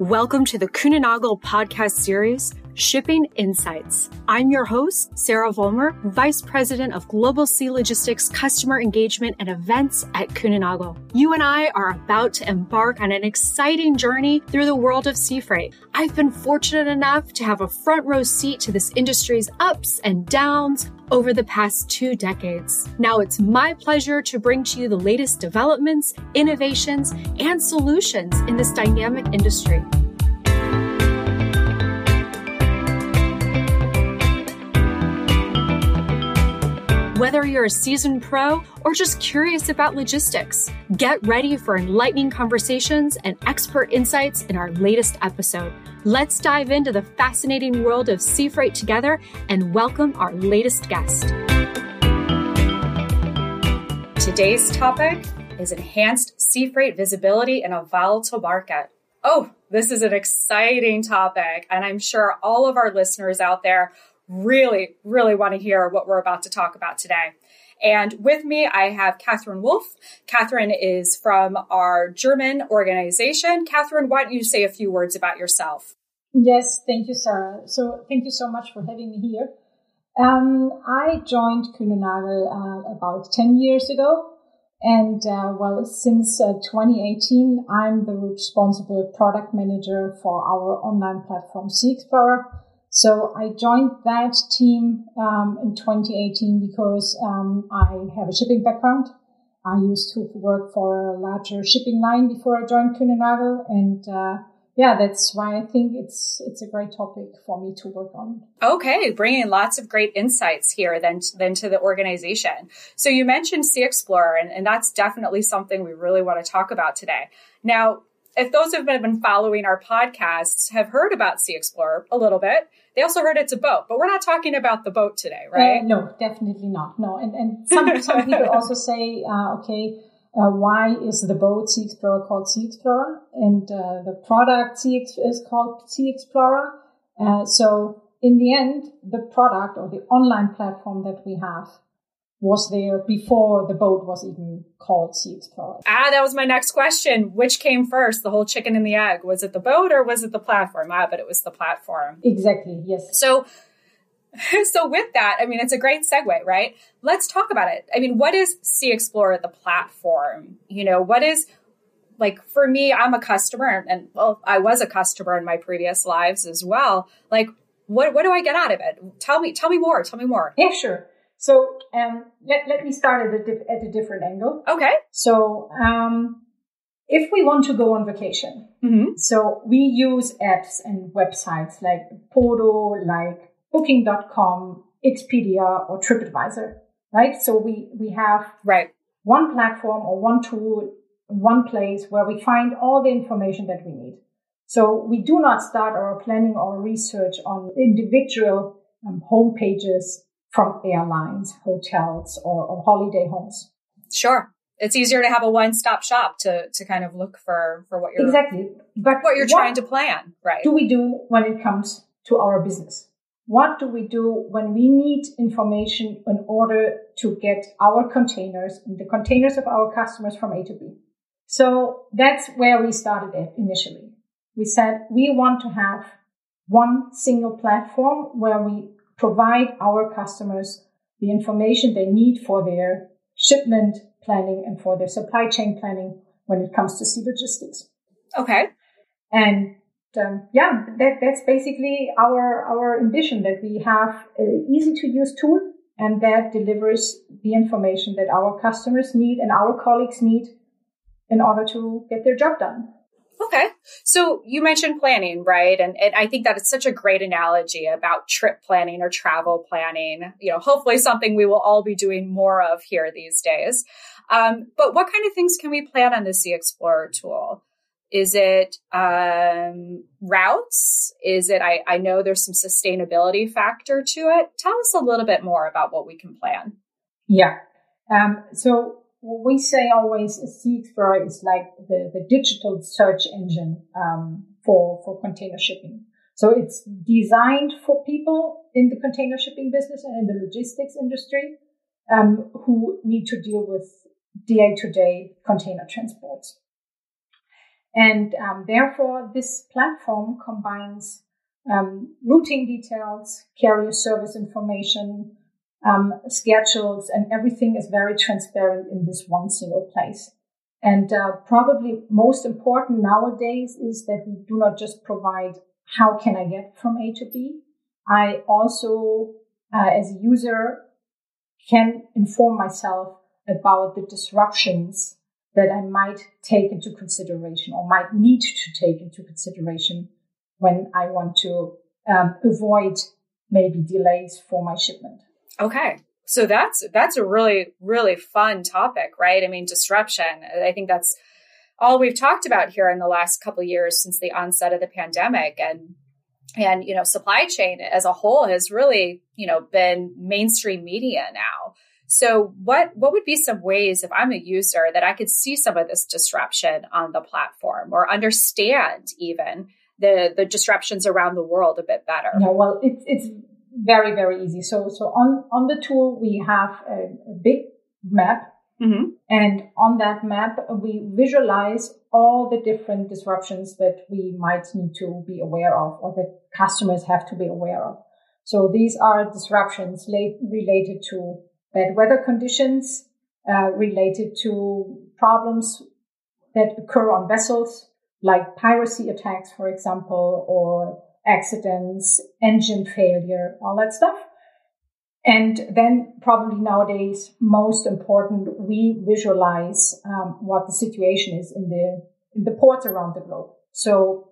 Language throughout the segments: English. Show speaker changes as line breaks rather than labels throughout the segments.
welcome to the Kuehne+Nagel podcast series, Shipping Insights. I'm your host, Sara Vollmer, Vice President of Global Sea Logistics Customer Engagement and Events at Kuehne+Nagel. You and I are about to embark on an exciting journey through the world of sea freight. I've been fortunate enough to have a front row seat to this industry's ups and downs, over the past two decades. Now it's my pleasure to bring to you the latest developments, innovations, and solutions in this dynamic industry. Whether you're a seasoned pro or just curious about logistics, get ready for enlightening conversations and expert insights in our latest episode. Let's dive into the fascinating world of sea freight together and welcome our latest guest. Today's topic is enhanced sea freight visibility in a volatile market. Oh, this is an exciting topic, and I'm sure all of our listeners out there really, really want to hear what we're about to talk about today. And with me, I have Kathrin Wolf. Kathrin is from our German organization. Kathrin, why don't you say a few words about yourself?
Yes, thank you, Sara. So thank you so much for having me here. Um, I joined Kuehne+Nagel uh, about 10 years ago. And uh, well, since uh, 2018, I'm the responsible product manager for our online platform Sea Explorer so I joined that team um, in 2018 because um, I have a shipping background. I used to work for a larger shipping line before I joined Kuehne+Nagel, and uh, yeah, that's why I think it's it's a great topic for me to work on.
Okay, bringing lots of great insights here then then to the organization. So you mentioned Sea Explorer, and, and that's definitely something we really want to talk about today. Now, if those who have been following our podcasts have heard about Sea Explorer a little bit, they also heard it's a boat, but we're not talking about the boat today, uh, right?
Uh, no, definitely not. No, and and some some people also say, uh, okay, uh, why is the boat Sea Explorer called Sea Explorer, and uh, the product Sea is called Sea Explorer? Uh, so in the end, the product or the online platform that we have was there before the boat was even called Sea Explorer.
Ah, that was my next question. Which came first, the whole chicken and the egg? Was it the boat or was it the platform? Ah, but it was the platform.
Exactly, yes.
So, so with that, I mean, it's a great segue, right? Let's talk about it. I mean, what is Sea Explorer, the platform? You know, what is, like, for me, I'm a customer and, well, I was a customer in my previous lives as well. Like, what, what do I get out of it? Tell me, tell me more. Tell me more.
Yeah, sure. So um, let, let me start at a, dif- at a different angle.
Okay.
So um, if we want to go on vacation, mm-hmm. so we use apps and websites like Opodo, like Booking.com, Expedia, or TripAdvisor, right? So we we have
right
one platform or one tool, one place where we find all the information that we need. So we do not start our planning or research on individual um, home pages from airlines, hotels, or, or holiday homes.
Sure. It's easier to have a one-stop shop to, to kind of look for, for what you're
exactly,
but what you're what trying to plan, right?
Do we do when it comes to our business? What do we do when we need information in order to get our containers and the containers of our customers from A to B? So that's where we started it initially. We said we want to have one single platform where we provide our customers the information they need for their shipment planning and for their supply chain planning when it comes to sea logistics.
Okay.
And um, yeah, that, that's basically our our ambition that we have an easy to use tool and that delivers the information that our customers need and our colleagues need in order to get their job done.
Okay. So you mentioned planning, right? And, and I think that it's such a great analogy about trip planning or travel planning. You know, hopefully something we will all be doing more of here these days. Um, but what kind of things can we plan on the Sea Explorer tool? Is it um, routes? Is it, I, I know there's some sustainability factor to it. Tell us a little bit more about what we can plan.
Yeah. Um, so we say always is Sea Explorer is like the, the digital search engine um, for, for container shipping. So it's designed for people in the container shipping business and in the logistics industry um, who need to deal with day to day container transports. And um, therefore, this platform combines um, routing details, carrier service information, um, schedules, and everything is very transparent in this one single place. And uh, probably most important nowadays is that we do not just provide how can I get from A to B. I also, uh, as a user, can inform myself about the disruptions that I might take into consideration or might need to take into consideration when I want to um, avoid maybe delays for my shipment.
Okay. So that's that's a really really fun topic, right? I mean, disruption. I think that's all we've talked about here in the last couple years since the onset of the pandemic and and you know supply chain as a whole has really you know been mainstream media now so what what would be some ways if i'm a user that i could see some of this disruption on the platform or understand even the the disruptions around the world a bit better
yeah well it's it's very very easy so so on on the tool we have a, a big map Mm-hmm. And on that map, we visualize all the different disruptions that we might need to be aware of or that customers have to be aware of. So these are disruptions related to bad weather conditions, uh, related to problems that occur on vessels, like piracy attacks, for example, or accidents, engine failure, all that stuff. And then probably nowadays, most important, we visualize um, what the situation is in the in the ports around the globe. So,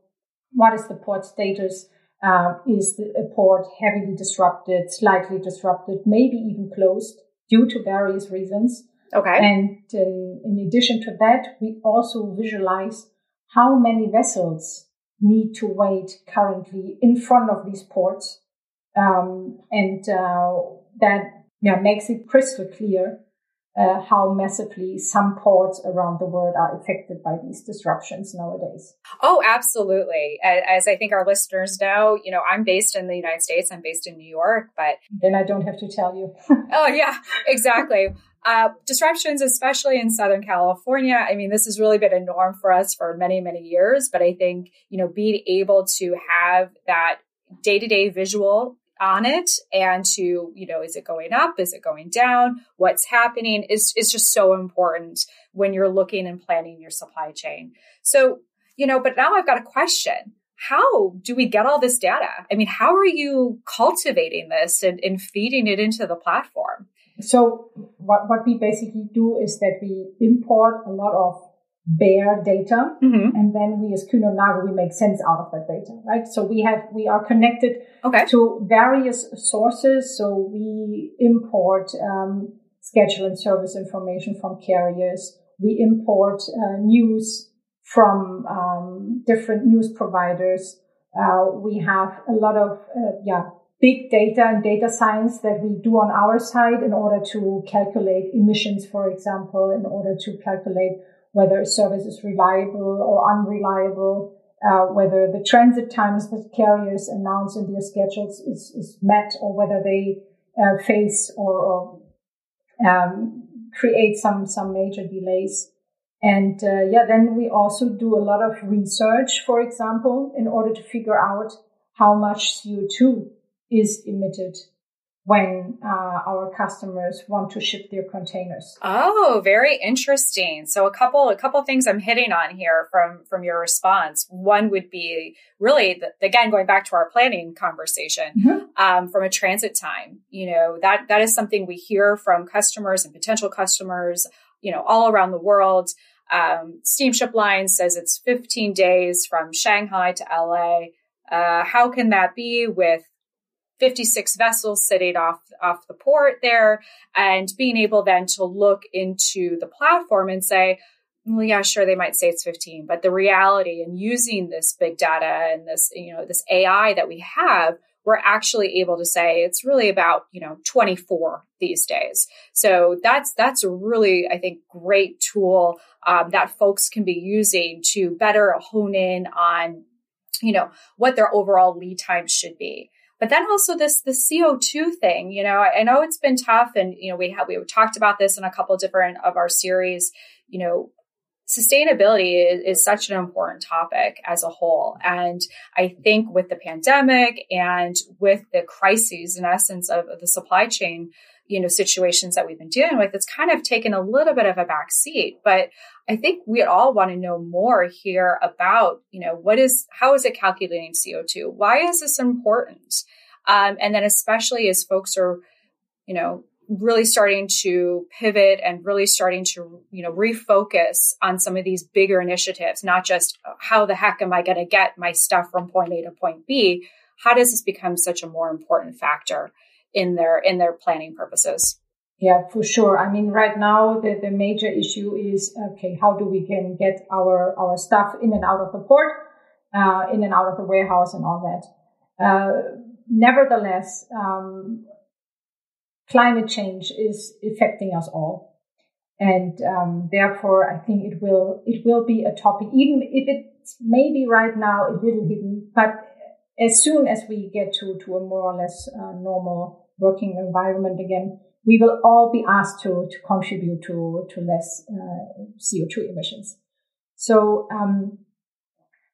what is the port status? Uh, is the port heavily disrupted, slightly disrupted, maybe even closed due to various reasons?
Okay.
And uh, in addition to that, we also visualize how many vessels need to wait currently in front of these ports um, and uh, that yeah, makes it crystal clear uh, how massively some ports around the world are affected by these disruptions nowadays.
Oh, absolutely. As I think our listeners know, you know, I'm based in the United States. I'm based in New York, but
then I don't have to tell you.
oh, yeah, exactly. Uh, disruptions, especially in Southern California. I mean, this has really been a norm for us for many, many years. But I think, you know, being able to have that day to day visual on it and to, you know, is it going up? Is it going down? What's happening is, is just so important when you're looking and planning your supply chain. So, you know, but now I've got a question. How do we get all this data? I mean, how are you cultivating this and, and feeding it into the platform?
So what, what we basically do is that we import a lot of bare data mm-hmm. and then we as Kuehne+Nagel we make sense out of that data right so we have we are connected okay. to various sources so we import um, schedule and service information from carriers we import uh, news from um, different news providers uh, we have a lot of uh, yeah big data and data science that we do on our side in order to calculate emissions for example in order to calculate whether a service is reliable or unreliable, uh, whether the transit times that carriers announce in their schedules is, is met or whether they uh, face or, or um, create some, some major delays. And uh, yeah, then we also do a lot of research, for example, in order to figure out how much CO2 is emitted when uh, our customers want to ship their containers.
Oh, very interesting. So a couple a couple things I'm hitting on here from from your response. One would be really the, again going back to our planning conversation mm-hmm. um, from a transit time. You know that that is something we hear from customers and potential customers. You know all around the world. Um, Steamship Line says it's 15 days from Shanghai to LA. Uh, how can that be with 56 vessels sitting off off the port there and being able then to look into the platform and say well yeah sure they might say it's 15 but the reality and using this big data and this you know this ai that we have we're actually able to say it's really about you know 24 these days. So that's that's a really i think great tool um, that folks can be using to better hone in on you know what their overall lead times should be but then also this the CO2 thing, you know, I, I know it's been tough and you know we have we talked about this in a couple different of our series, you know, sustainability is, is, such an important topic as a whole. And I think with the pandemic and with the crises, in essence, of, of the supply chain, you know, situations that we've been dealing with, it's kind of taken a little bit of a back seat. But I think we all want to know more here about, you know, what is, how is it calculating CO2? Why is this important? Um, and then especially as folks are, you know, really starting to pivot and really starting to you know refocus on some of these bigger initiatives not just uh, how the heck am i going to get my stuff from point a to point b how does this become such a more important factor in their in their planning purposes
yeah for sure i mean right now the, the major issue is okay how do we can get our our stuff in and out of the port uh, in and out of the warehouse and all that uh, nevertheless um, climate change is affecting us all. And um, therefore, I think it will it will be a topic, even if it's maybe right now a little hidden. But as soon as we get to to a more or less uh, normal working environment again, we will all be asked to to contribute to to less uh, CO two emissions. So um,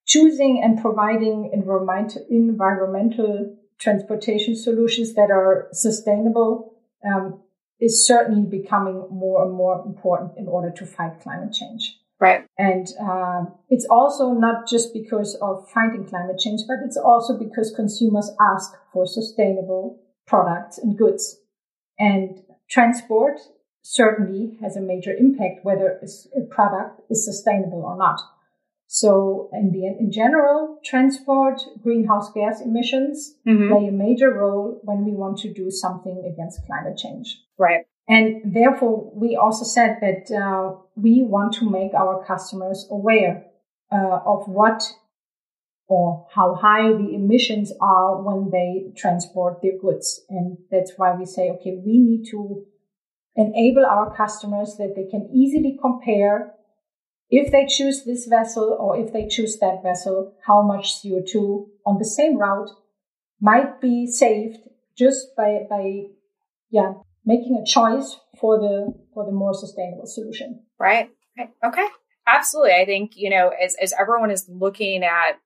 choosing and providing environmental environmental transportation solutions that are sustainable um, is certainly becoming more and more important in order to fight climate change.
Right.
And uh, it's also not just because of fighting climate change, but it's also because consumers ask for sustainable products and goods. And transport certainly has a major impact whether a product is sustainable or not. So in the in general, transport greenhouse gas emissions mm-hmm. play a major role when we want to do something against climate change.
Right.
And therefore, we also said that uh, we want to make our customers aware uh, of what or how high the emissions are when they transport their goods. And that's why we say, okay, we need to enable our customers that they can easily compare if they choose this vessel or if they choose that vessel, how much CO2 on the same route might be saved just by, by, yeah, making a choice for the, for the more sustainable solution.
Right. Okay. Absolutely. I think, you know, as, as everyone is looking at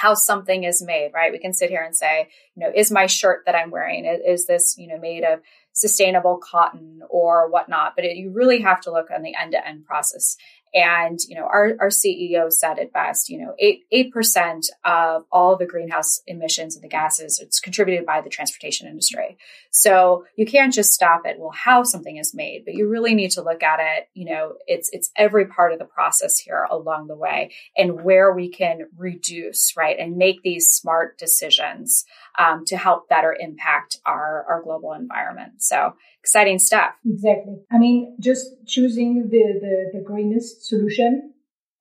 how something is made, right? We can sit here and say, you know, is my shirt that I'm wearing, is, is this, you know, made of sustainable cotton or whatnot? But it, you really have to look on the end to end process. And, you know, our, our CEO said it best, you know, eight, 8% of all the greenhouse emissions and the gases, it's contributed by the transportation industry. So you can't just stop at, well, how something is made, but you really need to look at it. You know, it's, it's every part of the process here along the way and where we can reduce, right? And make these smart decisions, um, to help better impact our, our global environment. So exciting stuff.
Exactly. I mean, just choosing the, the, the greenest solution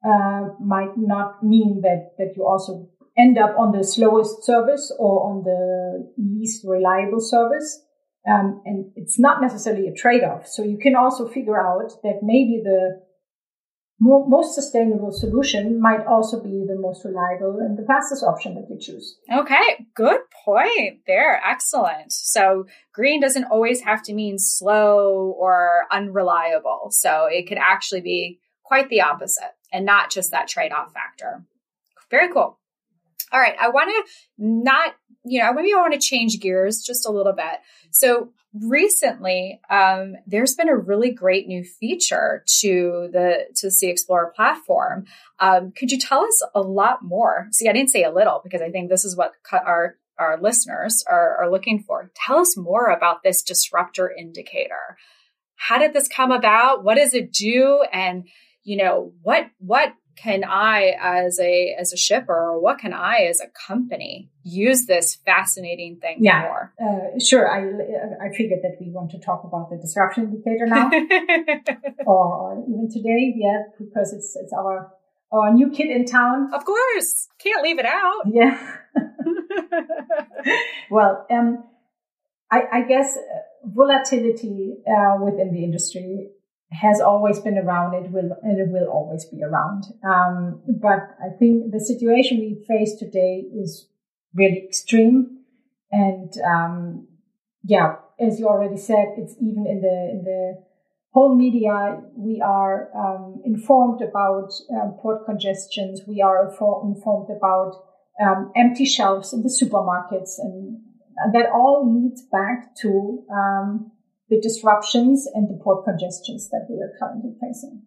uh, might not mean that, that you also end up on the slowest service or on the least reliable service. Um, and it's not necessarily a trade-off. So you can also figure out that maybe the most sustainable solution might also be the most reliable and the fastest option that you choose.
Okay, good point there. Excellent. So green doesn't always have to mean slow or unreliable. So it could actually be quite the opposite and not just that trade off factor. Very cool. All right. I want to not, you know, maybe I want to change gears just a little bit. So recently, um, there's been a really great new feature to the to the Sea Explorer platform. Um, could you tell us a lot more? See, I didn't say a little because I think this is what our our listeners are, are looking for. Tell us more about this disruptor indicator. How did this come about? What does it do? And you know what what can I as a as a shipper or what can I as a company use this fascinating thing
yeah,
for?
Uh, sure. I I figured that we want to talk about the disruption indicator now, or even today, yeah, because it's it's our our new kid in town.
Of course, can't leave it out.
Yeah. well, um, I, I guess volatility uh, within the industry has always been around. It will, and it will always be around. Um, but I think the situation we face today is really extreme. And, um, yeah, as you already said, it's even in the, in the whole media, we are um, informed about uh, port congestions. We are informed about um, empty shelves in the supermarkets, and that all leads back to um, the disruptions and the port congestions that we are currently facing.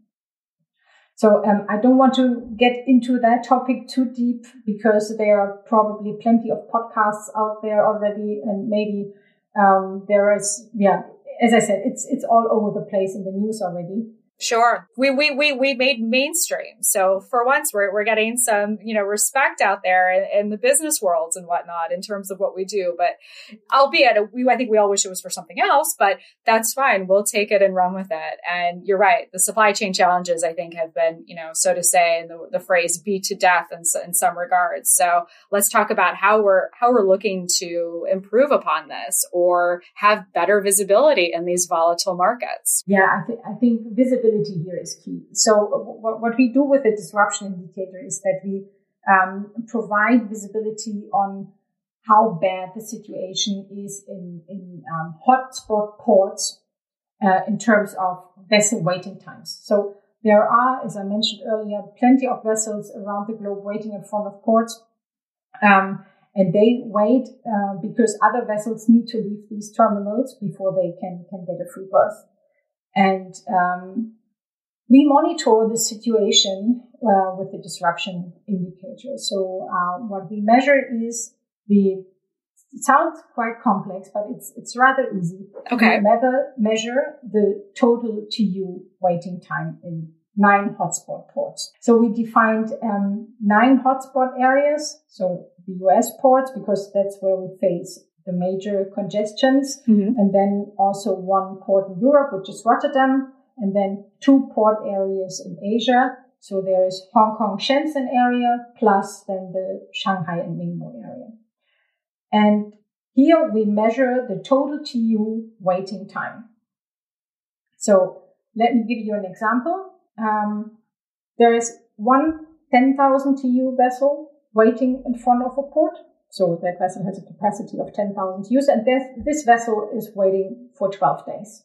So um, I don't want to get into that topic too deep because there are probably plenty of podcasts out there already, and maybe um, there is, yeah, as I said, it's it's all over the place in the news already.
Sure. We, we, we, we made mainstream. So for once, we're, we're getting some, you know, respect out there in, in, the business worlds and whatnot in terms of what we do. But albeit uh, we, I think we all wish it was for something else, but that's fine. We'll take it and run with it. And you're right. The supply chain challenges, I think, have been, you know, so to say, in the, the phrase beat to death in, in some regards. So let's talk about how we're, how we're looking to improve upon this or have better visibility in these volatile markets.
Yeah, I, th- I think visibility here is key. So what, what we do with the disruption indicator is that we um, provide visibility on how bad the situation is in, in um, hotspot ports uh, in terms of vessel waiting times. So there are, as I mentioned earlier, plenty of vessels around the globe waiting in front of ports. Um, and they wait uh, because other vessels need to leave these terminals before they can, can get a free berth. And um, we monitor the situation uh, with the disruption indicator. So uh, what we measure is the it sounds quite complex, but it's it's rather easy.
Okay.
We measure, measure the total TEU waiting time in nine hotspot ports. So we defined um, nine hotspot areas. So the US ports, because that's where we face the major congestions, mm-hmm. and then also one port in Europe, which is Rotterdam, and then two port areas in Asia. So there is Hong Kong Shenzhen area plus then the Shanghai and Ningbo area. And here we measure the total TEU waiting time. So let me give you an example. Um, there is one 10,000 TEU vessel waiting in front of a port. So that vessel has a capacity of 10,000 TEUs and this, this vessel is waiting for 12 days.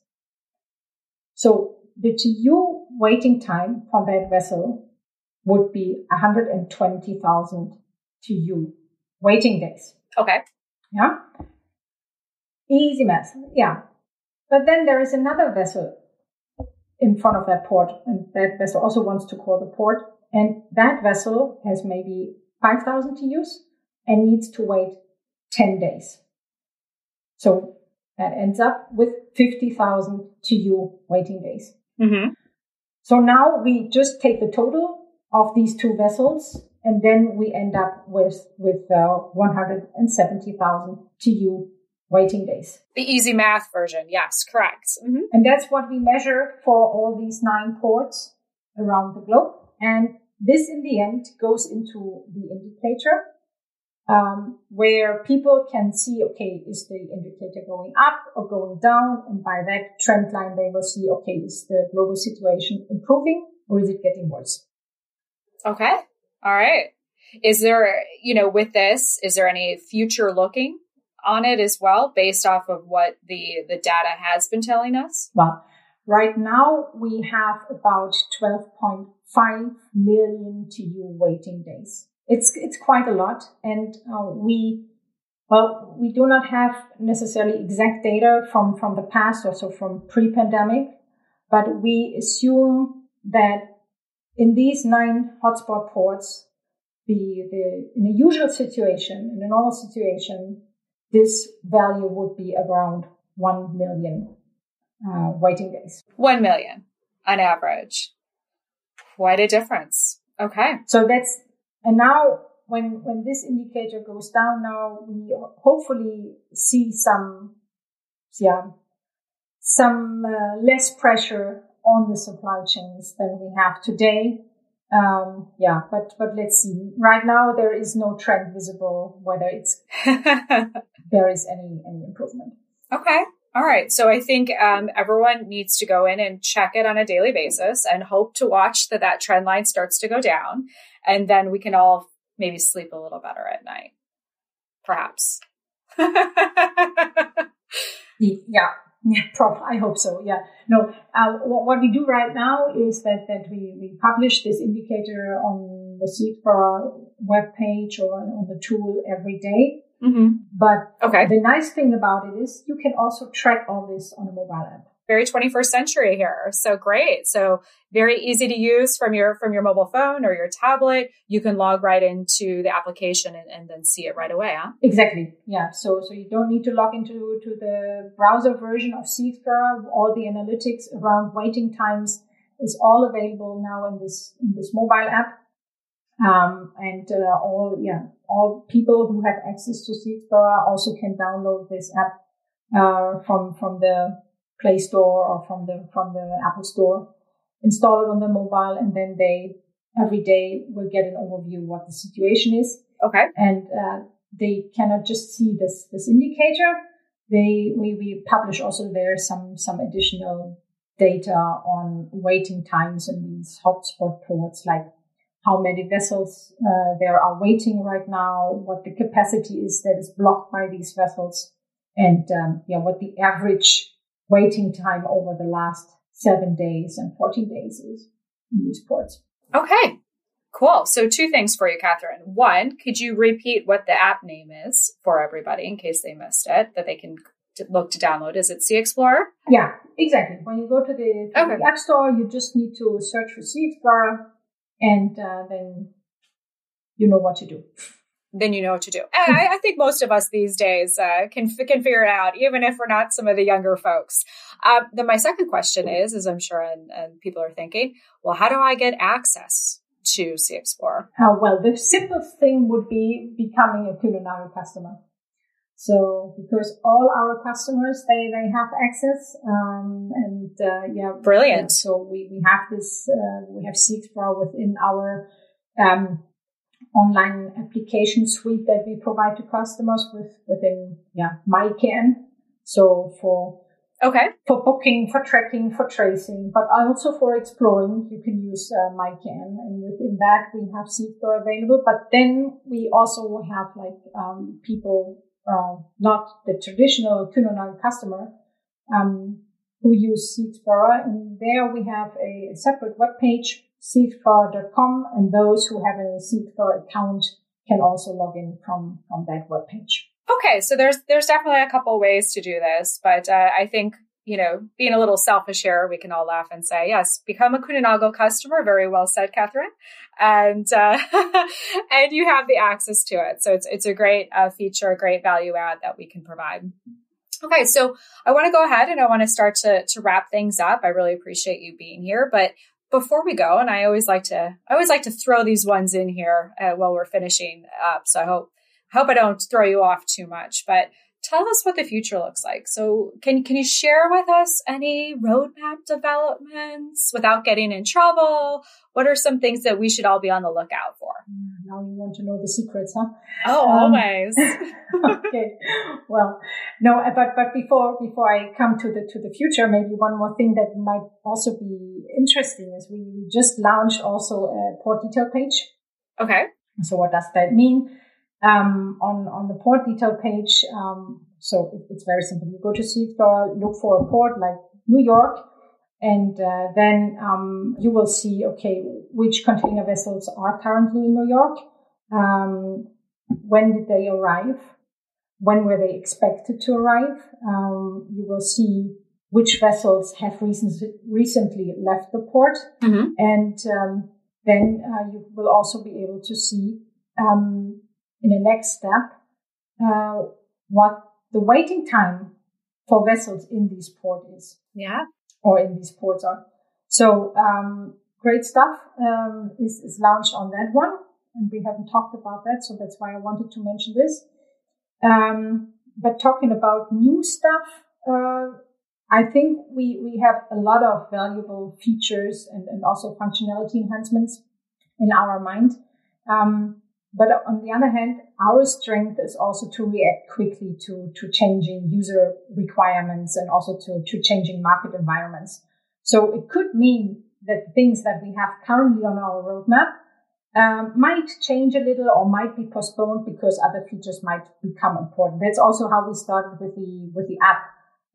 So the TEU waiting time for that vessel would be 120,000 TEU waiting days.
Okay.
Yeah. Easy math. Yeah. But then there is another vessel in front of that port, and that vessel also wants to call the port. And that vessel has maybe 5,000 TEUs and needs to wait 10 days. So that ends up with 50,000 TEU waiting days. Mm-hmm. So now we just take the total of these two vessels and then we end up with, with uh, 170,000 TEU waiting days.
The easy math version. Yes, correct.
Mm-hmm. And that's what we measure for all these nine ports around the globe. And this in the end goes into the indicator um, where people can see, okay, is the indicator going up or going down? And by that trend line, they will see, okay, is the global situation improving or is it getting worse?
Okay. All right. Is there, you know, with this, is there any future looking on it as well based off of what the, the data has been telling us?
Well, right now we have about 12.5 million TEU waiting days it's it's quite a lot, and uh, we well we do not have necessarily exact data from from the past, also from pre-pandemic, but we assume that in these nine hotspot ports, the the in a usual situation, in a normal situation, this value would be around one million uh, waiting days.
One million on average. Quite a difference. Okay.
So that's and now when, when this indicator goes down now, we hopefully see some, yeah, some uh, less pressure on the supply chains than we have today. Um, yeah, but, but let's see. Right now, there is no trend visible whether it's, there is any, any improvement.
Okay. All right. So I think um, everyone needs to go in and check it on a daily basis and hope to watch that that trend line starts to go down and then we can all maybe sleep a little better at night, perhaps.
yeah. Yeah, I hope so. Yeah. No, uh, what, what, we do right now is that, that we, we publish this indicator on the seaexplorer web page or on the tool every day. Mm-hmm. But okay. the nice thing about it is you can also track all this on a mobile app
very 21st century here. So great. So very easy to use from your from your mobile phone or your tablet. You can log right into the application and, and then see it right away, huh?
Exactly. Yeah. So so you don't need to log into to the browser version of seaexplorer. All the analytics around waiting times is all available now in this in this mobile app. Um, and uh, all yeah all people who have access to seaexplorer also can download this app uh, from from the Play Store or from the from the Apple Store, install it on the mobile, and then they every day will get an overview what the situation is.
Okay.
And uh, they cannot just see this this indicator. They we, we publish also there some some additional data on waiting times in these hotspot ports, like how many vessels uh, there are waiting right now, what the capacity is that is blocked by these vessels, and um, yeah, what the average waiting time over the last seven days and 14 days is in these ports.
Okay, cool. So, two things for you, Kathrin. One, could you repeat what the app name is for everybody in case they missed it, that they can look to download? Is it Sea Explorer?
Yeah, exactly. When you go to the, to okay. the App Store, you just need to search for seaexplorer and uh, then you know what to do
then you know what to do. I, I, think most of us these days uh, can can figure it out, even if we're not some of the younger folks. Uh, then my second question is, as I'm sure and, and, people are thinking, well, how do I get access to seaexplorer?
Uh, well, the simplest thing would be becoming a Kuehne customer. So because all our customers they they have access um, and uh, yeah,
brilliant.
So we we have this uh, we have seaexplorer within our um, online application suite that we provide to customers with within yeah myKN. So for
okay
for booking, for tracking, for tracing, but also for exploring, you can use uh, myKN, and within that we have seaexplorer available. But then we also have like um, people, uh, not the traditional Kuehne customer. Um, who use seaexplorer, and there we have a separate web page seaexplorer.com, and those who have a seaexplorer account can also log in from, from that webpage.
Okay, so there's there's definitely a couple ways to do this, but uh, I think you know, being a little selfish here, we can all laugh and say, yes, become a Kuehne customer. Very well said, Kathrin. And, uh, and you have the access to it. So it's, it's a great uh, feature, a great value add that we can provide. Okay. So I want to go ahead and I want to start to, to wrap things up. I really appreciate you being here, but before we go, and I always like to, I always like to throw these ones in here uh, while we're finishing up. So I hope, I hope I don't throw you off too much, but tell us what the future looks like. So can, can you share with us any roadmap developments without getting in trouble? What are some things that we should all be on the lookout for?
Now you want to know the secrets, huh?
Oh, um, always.
okay. Well, no, but, but before, before I come to the, to the future, maybe one more thing that might also be interesting is we just launched also a port detail page.
Okay.
So what does that mean? Um, on, on the port detail page, um, so it, it's very simple. You go to seaexplorer, look for a port like New York, and uh, then um, you will see, okay, which container vessels are currently in New York, um, when did they arrive, when were they expected to arrive. Um, you will see which vessels have recently, recently left the port, mm-hmm. and um, then uh, you will also be able to see um, in the next step uh, what the waiting time for vessels in these ports is.
Yeah
or in these ports are. So um, great stuff um, is, is launched on that one, and we haven't talked about that, so that's why I wanted to mention this. Um, but talking about new stuff, uh, I think we we have a lot of valuable features and, and also functionality enhancements in our mind. Um, but on the other hand, our strength is also to react quickly to, to changing user requirements and also to, to changing market environments. So it could mean that things that we have currently on our roadmap um, might change a little or might be postponed because other features might become important. That's also how we started with the with the app.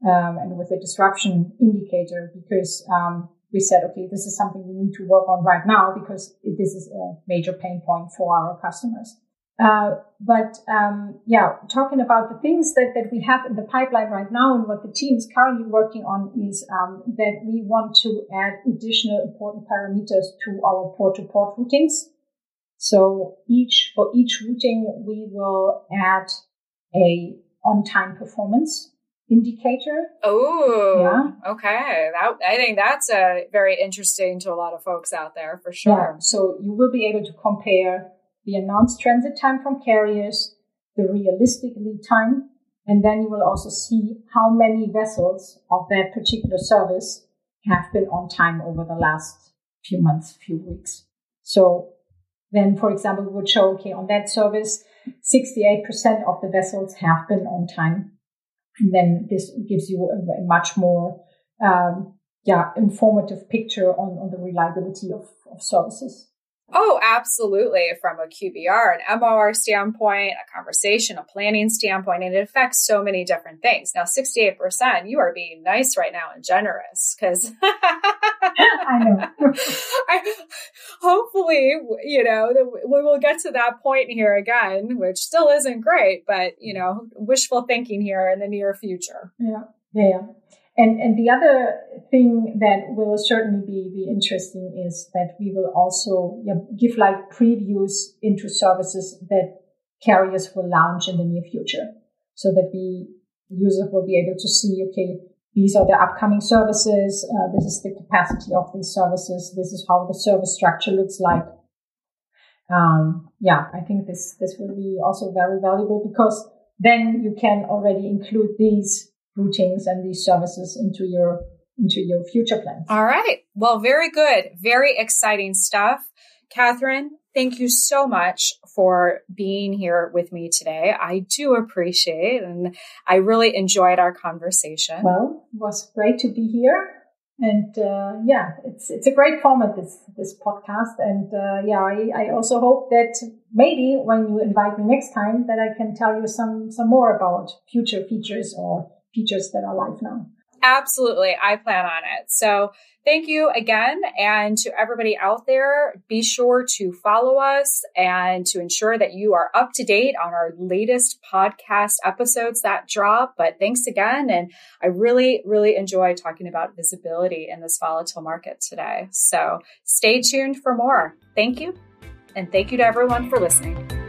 um, and with the disruption indicator because um, we said, okay, this is something we need to work on right now because this is a major pain point for our customers. Uh, but um, yeah, talking about the things that, that we have in the pipeline right now and what the team is currently working on is um, that we want to add additional important parameters to our port-to-port routings. So each for each routing, we will add a on-time performance indicator.
Oh, yeah. okay. That, I think that's a very interesting to a lot of folks out there for sure.
Yeah. So you will be able to compare the announced transit time from carriers, the realistic lead time, and then you will also see how many vessels of that particular service have been on time over the last few months, few weeks. So then, for example, we would show, okay, on that service, 68% of the vessels have been on time. And then this gives you a, a much more, um, yeah, informative picture on, on the reliability of, of services.
Oh, absolutely. From a QBR, an MOR standpoint, a conversation, a planning standpoint, and it affects so many different things. Now, 68%, you are being nice right now and generous because
I know.
I, hopefully, you know, we will get to that point here again, which still isn't great, but, you know, wishful thinking here in the near future.
Yeah. Yeah. And, and the other thing that will certainly be, be interesting is that we will also you know, give like previews into services that carriers will launch in the near future so that we users will be able to see, okay, these are the upcoming services. Uh, this is the capacity of these services. This is how the service structure looks like. Um, yeah, I think this, this will be also very valuable because then you can already include these routings and these services into your into your future plans.
All right. Well, very good. Very exciting stuff. Kathrin, thank you so much for being here with me today. I do appreciate and I really enjoyed our conversation.
Well, it was great to be here. And uh, yeah, it's it's a great format this this podcast, and uh, yeah, I, I also hope that maybe when you invite me next time, that I can tell you some some more about future features or features that are live now.
Absolutely. I plan on it. So thank you again. And to everybody out there, be sure to follow us and to ensure that you are up to date on our latest podcast episodes that drop. But thanks again. And I really, really enjoy talking about visibility in this volatile market today. So stay tuned for more. Thank you. And thank you to everyone for listening.